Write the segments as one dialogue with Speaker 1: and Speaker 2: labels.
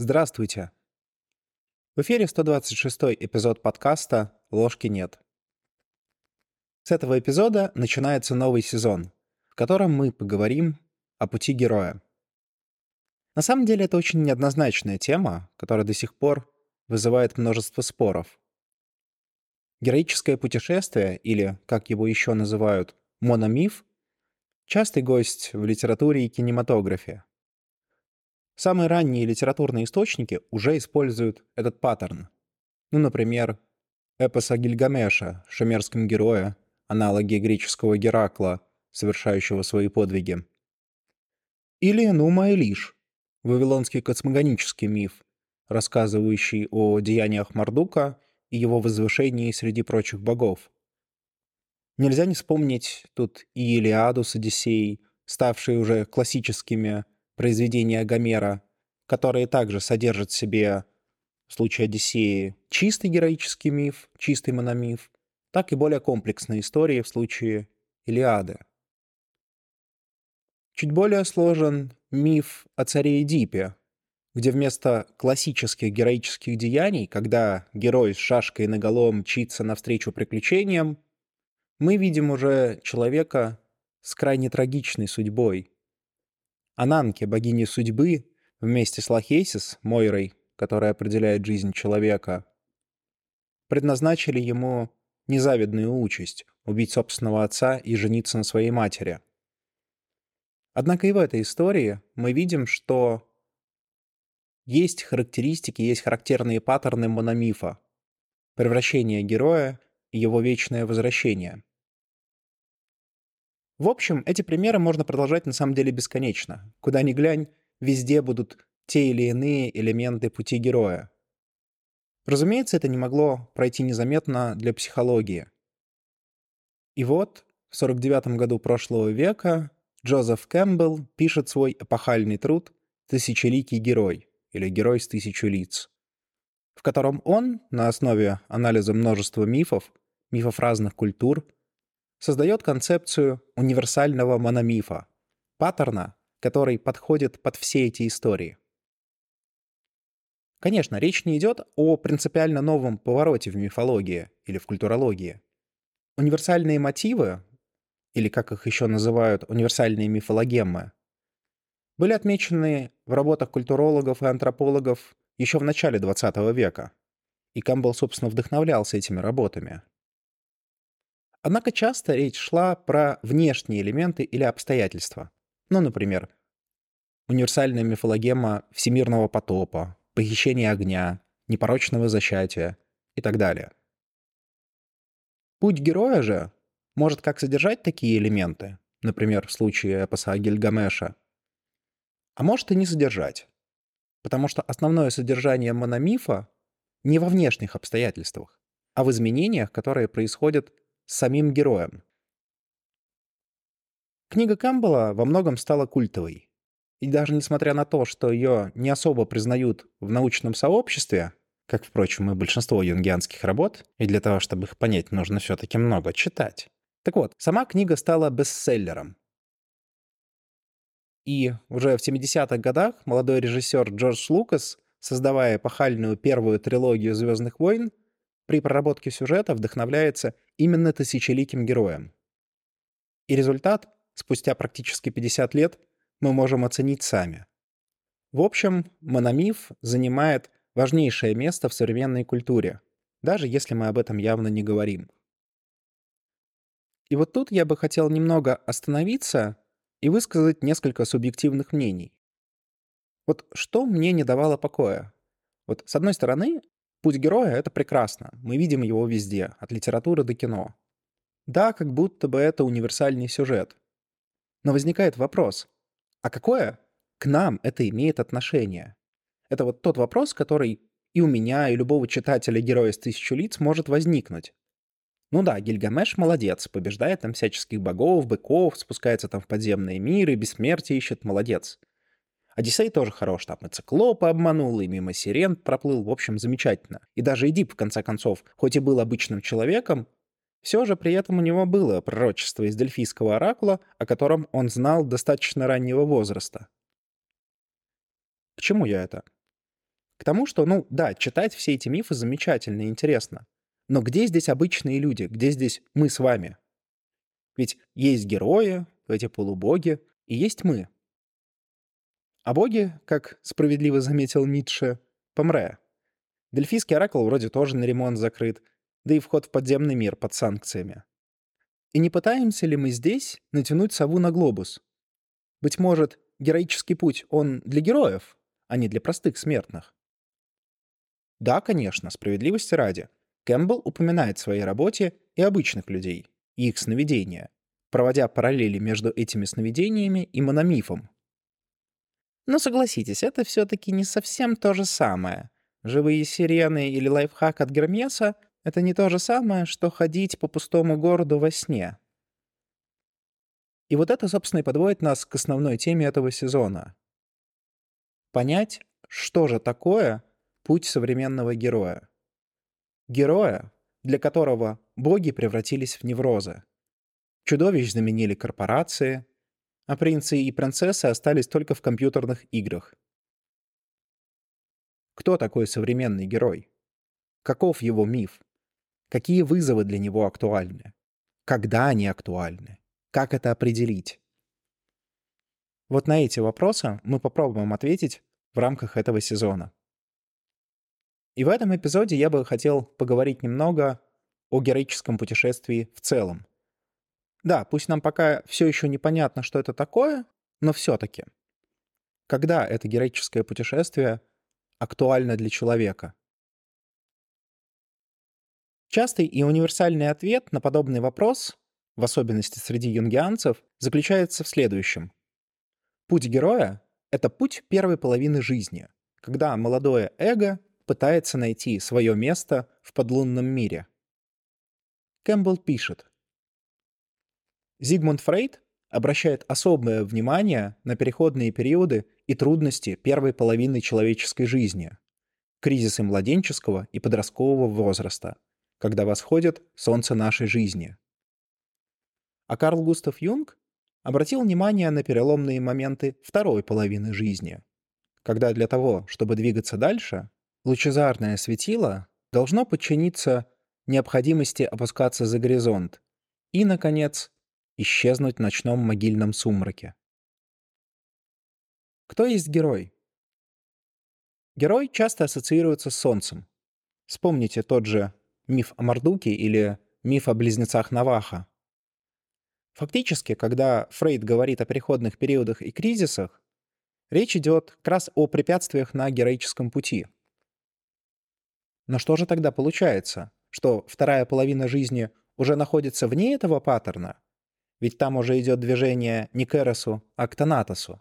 Speaker 1: Здравствуйте. В эфире 126 эпизод подкаста «Ложки нет». С этого эпизода начинается новый сезон, в котором мы поговорим о пути героя. На самом деле это очень неоднозначная тема, которая до сих пор вызывает множество споров. Героическое путешествие, или, как его еще называют, мономиф, частый гость в литературе и кинематографе. Самые ранние литературные источники уже используют этот паттерн. Ну, например, эпоса Гильгамеша, шумерском герое, аналоги греческого Геракла, совершающего свои подвиги. Или Нума Элиш, вавилонский космогонический миф, рассказывающий о деяниях Мардука и его возвышении среди прочих богов. Нельзя не вспомнить тут и Илиаду с Одиссеей, ставшие уже классическими произведения Гомера, которые также содержат в себе в случае Одиссеи чистый героический миф, чистый мономиф, так и более комплексные истории в случае Илиады. Чуть более сложен миф о царе Эдипе, где вместо классических героических деяний, когда герой с шашкой наголо мчится навстречу приключениям, мы видим уже человека с крайне трагичной судьбой. Ананке, богини судьбы, вместе с Лахейсис, Мойрой, которая определяет жизнь человека, предназначили ему незавидную участь — убить собственного отца и жениться на своей матери. Однако и в этой истории мы видим, что есть характеристики, есть характерные паттерны мономифа. Превращение героя и его вечное возвращение. В общем, эти примеры можно продолжать на самом деле бесконечно. Куда ни глянь, везде будут те или иные элементы пути героя. Разумеется, это не могло пройти незаметно для психологии. И вот в 49 году прошлого века Джозеф Кэмпбелл пишет свой эпохальный труд «Тысячеликий герой» или «Герой с тысячу лиц», в котором он, на основе анализа множества мифов, мифов разных культур, создает концепцию универсального мономифа, паттерна, который подходит под все эти истории – Конечно, речь не идет о принципиально новом повороте в мифологии или в культурологии. Универсальные мотивы, или как их еще называют, универсальные мифологеммы, были отмечены в работах культурологов и антропологов еще в начале XX века, и Кэмпбелл, собственно, вдохновлялся этими работами. Однако часто речь шла про внешние элементы или обстоятельства. Ну, например, универсальная мифологема всемирного потопа, похищение огня, непорочного зачатия и так далее. Путь героя же может как содержать такие элементы, например, в случае эпоса Гильгамеша, а может и не содержать, потому что основное содержание мономифа не во внешних обстоятельствах, а в изменениях, которые происходят самим героем. Книга Кэмпбелла во многом стала культовой. И даже несмотря на то, что ее не особо признают в научном сообществе, как, впрочем, и большинство юнгианских работ, и для того, чтобы их понять, нужно все-таки много читать. Так вот, сама книга стала бестселлером. И уже в 70-х годах молодой режиссер Джордж Лукас, создавая эпохальную первую трилогию «Звездных войн», при проработке сюжета вдохновляется именно тысячеликим героем. И результат, спустя практически 50 лет, мы можем оценить сами. В общем, мономиф занимает важнейшее место в современной культуре, даже если мы об этом явно не говорим. И вот тут я бы хотел немного остановиться и высказать несколько субъективных мнений. Вот что мне не давало покоя? Вот с одной стороны, путь героя — это прекрасно, мы видим его везде, от литературы до кино. Да, как будто бы это универсальный сюжет. Но возникает вопрос, а какое к нам это имеет отношение? Это вот тот вопрос, который и у меня, и любого читателя героя с тысячу лиц может возникнуть. Ну да, Гильгамеш молодец, побеждает там всяческих богов, быков, спускается там в подземные миры, бессмертие ищет, молодец. Одиссей тоже хорош, там и циклопа обманул, и мимо сирен проплыл, в общем, замечательно. И даже Эдип, в конце концов, хоть и был обычным человеком, все же при этом у него было пророчество из Дельфийского оракула, о котором он знал достаточно раннего возраста. К чему я это? К тому, что, ну да, читать все эти мифы замечательно и интересно. Но где здесь обычные люди? Где здесь мы с вами? Ведь есть герои, эти полубоги, и есть мы. А боги, как справедливо заметил Ницше, помре. Дельфийский оракул вроде тоже на ремонт закрыт, да и вход в подземный мир под санкциями. И не пытаемся ли мы здесь натянуть сову на глобус? Быть может, героический путь, он для героев, а не для простых смертных? Да, конечно, справедливости ради. Кэмпбелл упоминает в своей работе и обычных людей, и их сновидения, проводя параллели между этими сновидениями и мономифом. Но согласитесь, это все-таки не совсем то же самое. Живые сирены или лайфхак от Гермеса — это не то же самое, что ходить по пустому городу во сне. И вот это, собственно, и подводит нас к основной теме этого сезона. Понять, что же такое путь современного героя. Героя, для которого боги превратились в неврозы. Чудовищ заменили корпорации, а принцы и принцессы остались только в компьютерных играх. Кто такой современный герой? Каков его миф? Какие вызовы для него актуальны? Когда они актуальны? Как это определить? Вот на эти вопросы мы попробуем ответить в рамках этого сезона. И в этом эпизоде я бы хотел поговорить немного о героическом путешествии в целом. Да, пусть нам пока все еще непонятно, что это такое, но все-таки. Когда это героическое путешествие актуально для человека? Частый и универсальный ответ на подобный вопрос, в особенности среди юнгианцев, заключается в следующем. Путь героя — это путь первой половины жизни, когда молодое эго пытается найти свое место в подлунном мире. Кэмпбелл пишет, Зигмунд Фрейд обращает особое внимание на переходные периоды и трудности первой половины человеческой жизни, кризисы младенческого и подросткового возраста, когда восходит солнце нашей жизни. А Карл Густав Юнг обратил внимание на переломные моменты второй половины жизни, когда для того, чтобы двигаться дальше, лучезарное светило должно подчиниться необходимости опускаться за горизонт и, наконец, исчезнуть в ночном могильном сумраке. Кто есть герой? Герой часто ассоциируется с Солнцем. Вспомните тот же миф о Мардуке или миф о близнецах Наваха. Фактически, когда Фрейд говорит о переходных периодах и кризисах, речь идет как раз о препятствиях на героическом пути. Но что же тогда получается? Что вторая половина жизни уже находится вне этого паттерна? Ведь там уже идет движение не к Эросу, а к Танатосу.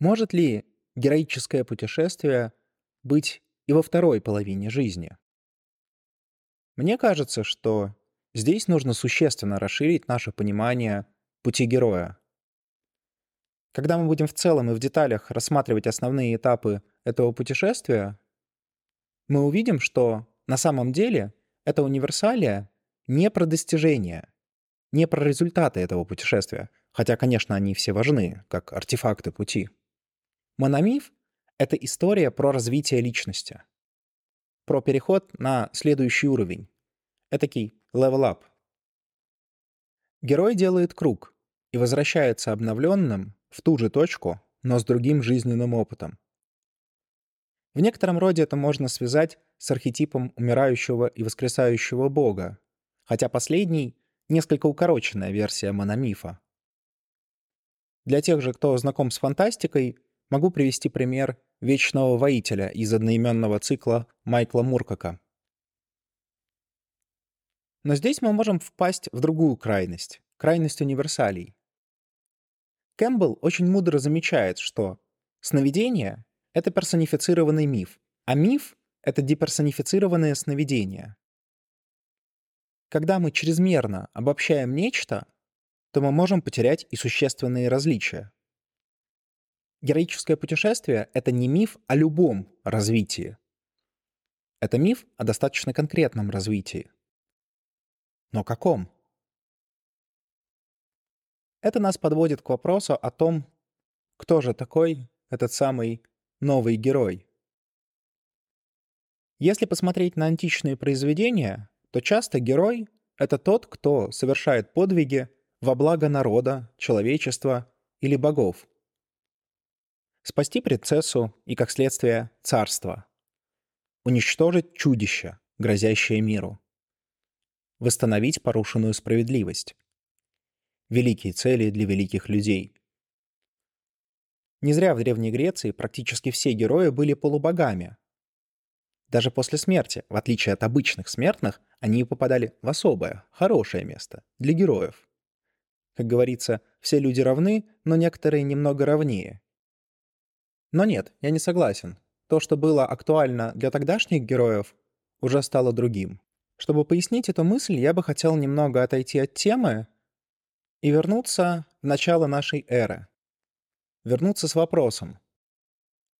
Speaker 1: Может ли героическое путешествие быть и во второй половине жизни? Мне кажется, что здесь нужно существенно расширить наше понимание пути героя. Когда мы будем в целом и в деталях рассматривать основные этапы этого путешествия, мы увидим, что на самом деле это универсалия не про достижение, не про результаты этого путешествия, хотя, конечно, они все важны, как артефакты пути. Мономиф — это история про развитие личности, про переход на следующий уровень, этакий level up. Герой делает круг и возвращается обновленным в ту же точку, но с другим жизненным опытом. В некотором роде это можно связать с архетипом умирающего и воскресающего бога, хотя последний несколько укороченная версия мономифа. Для тех же, кто знаком с фантастикой, могу привести пример Вечного Воителя из одноименного цикла Майкла Муркака. Но здесь мы можем впасть в другую крайность, крайность универсалей. Кэмпбелл очень мудро замечает, что сновидение — это персонифицированный миф, а миф — это деперсонифицированное сновидение. Когда мы чрезмерно обобщаем нечто, то мы можем потерять и существенные различия. Героическое путешествие — это не миф о любом развитии. Это миф о достаточно конкретном развитии. Но каком? Это нас подводит к вопросу о том, кто же такой этот самый новый герой, Если посмотреть на античные произведения, то часто герой — это тот, кто совершает подвиги во благо народа, человечества или богов. Спасти принцессу и, как следствие, царство. Уничтожить чудище, грозящее миру. Восстановить порушенную справедливость. Великие цели для великих людей. Не зря в Древней Греции практически все герои были полубогами. Даже после смерти, в отличие от обычных смертных, они попадали в особое, хорошее место для героев. Как говорится, все люди равны, но некоторые немного равнее. Но нет, я не согласен. То, что было актуально для тогдашних героев, уже стало другим. Чтобы пояснить эту мысль, я бы хотел немного отойти от темы и вернуться в начало нашей эры. Вернуться с вопросом.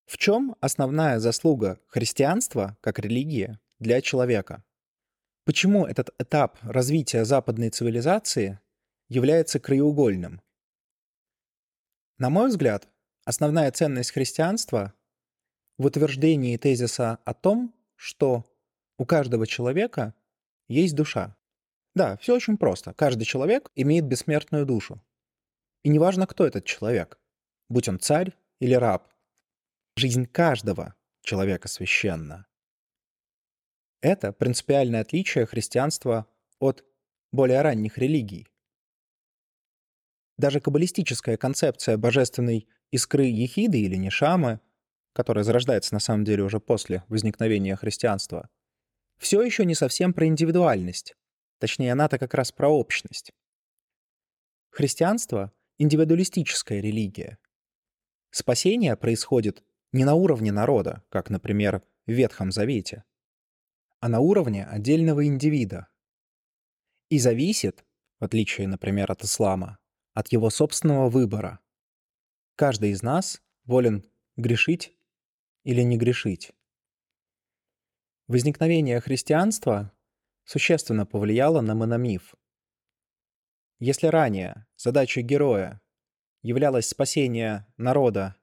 Speaker 1: В чем основная заслуга христианства как религии для человека? Почему этот этап развития западной цивилизации является краеугольным. На мой взгляд, основная ценность христианства в утверждении тезиса о том, что у каждого человека есть душа. Да, все очень просто. Каждый человек имеет бессмертную душу. И неважно, кто этот человек, будь он царь или раб. Жизнь каждого человека священна. Это принципиальное отличие христианства от более ранних религий. Даже каббалистическая концепция божественной искры Ехиды или Нишамы, которая зарождается на самом деле уже после возникновения христианства, все еще не совсем про индивидуальность. Точнее, она-то как раз про общность. Христианство — индивидуалистическая религия. Спасение происходит не на уровне народа, как, например, в Ветхом Завете, а на уровне отдельного индивида. И зависит, в отличие, например, от ислама, от его собственного выбора. Каждый из нас волен грешить или не грешить. Возникновение христианства существенно повлияло на мономиф. Если ранее задачей героя являлось спасение народа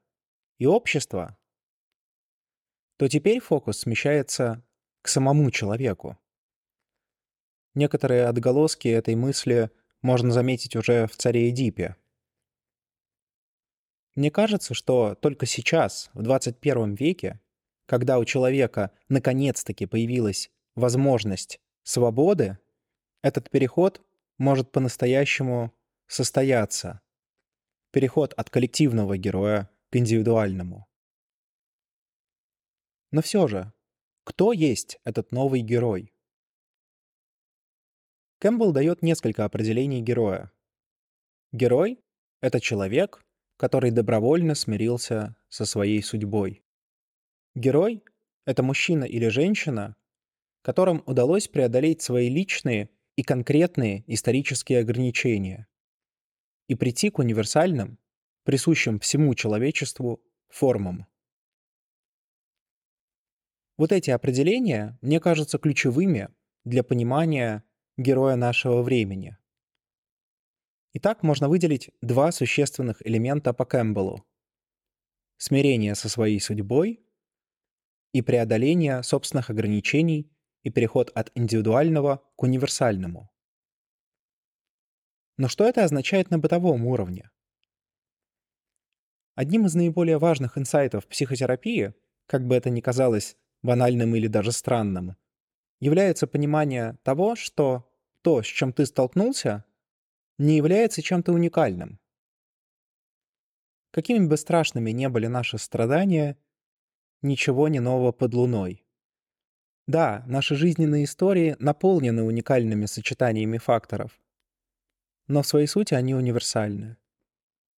Speaker 1: и общества, то теперь фокус смещается к самому человеку. Некоторые отголоски этой мысли можно заметить уже в «Царе Эдипе». Мне кажется, что только сейчас, в 21 веке, когда у человека наконец-таки появилась возможность свободы, этот переход может по-настоящему состояться. Переход от коллективного героя к индивидуальному. Но все же, кто есть этот новый герой? Кэмпбелл дает несколько определений героя. Герой — это человек, который добровольно смирился со своей судьбой. Герой — это мужчина или женщина, которым удалось преодолеть свои личные и конкретные исторические ограничения и прийти к универсальным, присущим всему человечеству, формам. Вот эти определения мне кажутся ключевыми для понимания героя нашего времени. Итак, можно выделить два существенных элемента по Кэмпбеллу. Смирение со своей судьбой и преодоление собственных ограничений и переход от индивидуального к универсальному. Но что это означает на бытовом уровне? Одним из наиболее важных инсайтов психотерапии, как бы это ни казалось банальным или даже странным, является понимание того, что то, с чем ты столкнулся, не является чем-то уникальным. Какими бы страшными не были наши страдания, ничего не нового под луной. Да, наши жизненные истории наполнены уникальными сочетаниями факторов, но в своей сути они универсальны.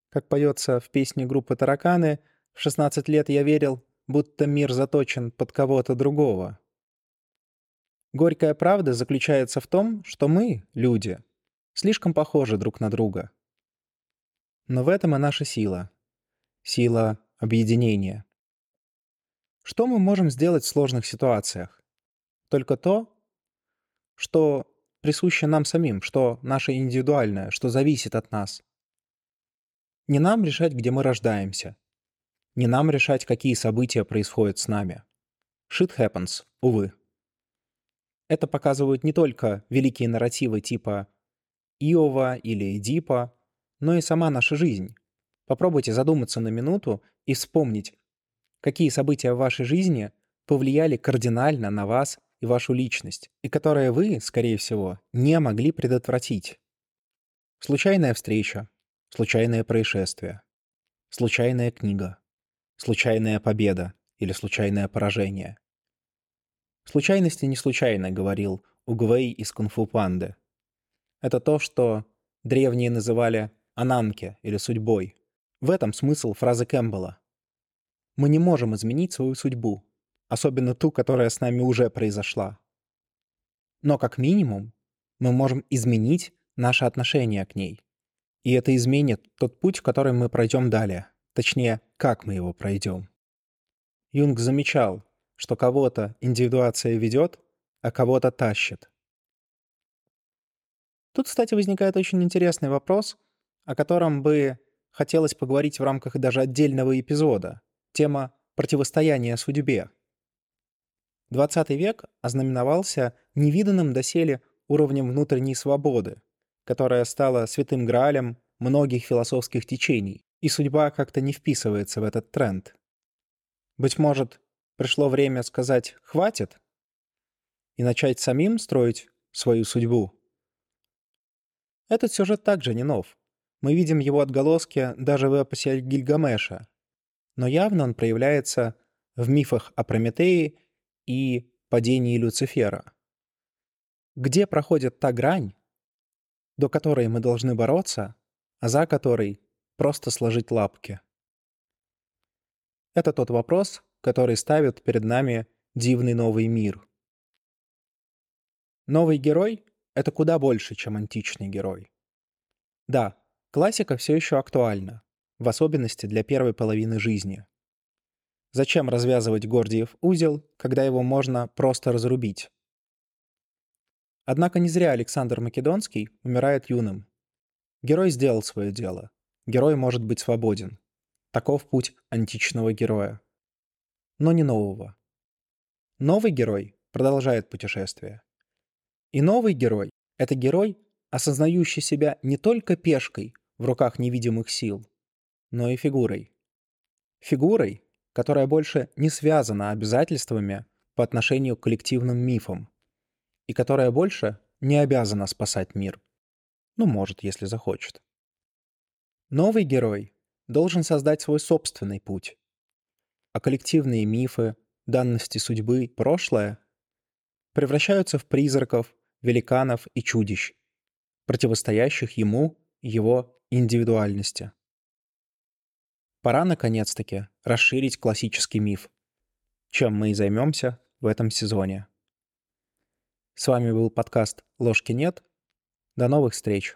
Speaker 1: Как поется в песне группы «Тараканы», в 16 лет я верил, будто мир заточен под кого-то другого. Горькая правда заключается в том, что мы, люди, слишком похожи друг на друга. Но в этом и наша сила. Сила объединения. Что мы можем сделать в сложных ситуациях? Только то, что присуще нам самим, что наше индивидуальное, что зависит от нас. Не нам решать, где мы рождаемся. Не нам решать, какие события происходят с нами. Shit happens, увы. Это показывают не только великие нарративы типа Иова или Эдипа, но и сама наша жизнь. Попробуйте задуматься на минуту и вспомнить, какие события в вашей жизни повлияли кардинально на вас и вашу личность, и которые вы, скорее всего, не могли предотвратить. Случайная встреча, случайное происшествие, случайная книга, случайная победа или случайное поражение. Случайности не случайно, говорил Угвей из Кунфу Панды. Это то, что древние называли ананке или судьбой. В этом смысл фразы Кэмпбелла. Мы не можем изменить свою судьбу, особенно ту, которая с нами уже произошла. Но как минимум мы можем изменить наше отношение к ней. И это изменит тот путь, который мы пройдем далее. Точнее, как мы его пройдем. Юнг замечал, что кого-то индивидуация ведет, а кого-то тащит. Тут, кстати, возникает очень интересный вопрос, о котором бы хотелось поговорить в рамках даже отдельного эпизода. Тема противостояния судьбе. 20 век ознаменовался невиданным доселе уровнем внутренней свободы, которая стала святым граалем многих философских течений, и судьба как-то не вписывается в этот тренд. Быть может, пришло время сказать «хватит» и начать самим строить свою судьбу? Этот сюжет также не нов. Мы видим его отголоски даже в эпосе Гильгамеша. Но явно он проявляется в мифах о Прометее и падении Люцифера. Где проходит та грань, до которой мы должны бороться, а за которой просто сложить лапки? Это тот вопрос, который ставит перед нами дивный новый мир. Новый герой — это куда больше, чем античный герой. Да, классика все еще актуальна, в особенности для первой половины жизни. Зачем развязывать Гордиев узел, когда его можно просто разрубить? Однако не зря Александр Македонский умирает юным. Герой сделал свое дело. Герой может быть свободен. Таков путь античного героя. Но не нового. Новый герой продолжает путешествие. И новый герой — это герой, осознающий себя не только пешкой в руках невидимых сил, но и фигурой. Фигурой, которая больше не связана обязательствами по отношению к коллективным мифам, и которая больше не обязана спасать мир. Ну, может, если захочет. Новый герой должен создать свой собственный путь. А коллективные мифы, данности судьбы, прошлое превращаются в призраков, великанов и чудищ, противостоящих ему и его индивидуальности. Пора, наконец-таки, расширить классический миф, чем мы и займемся в этом сезоне. С вами был подкаст «Ложки нет». До новых встреч!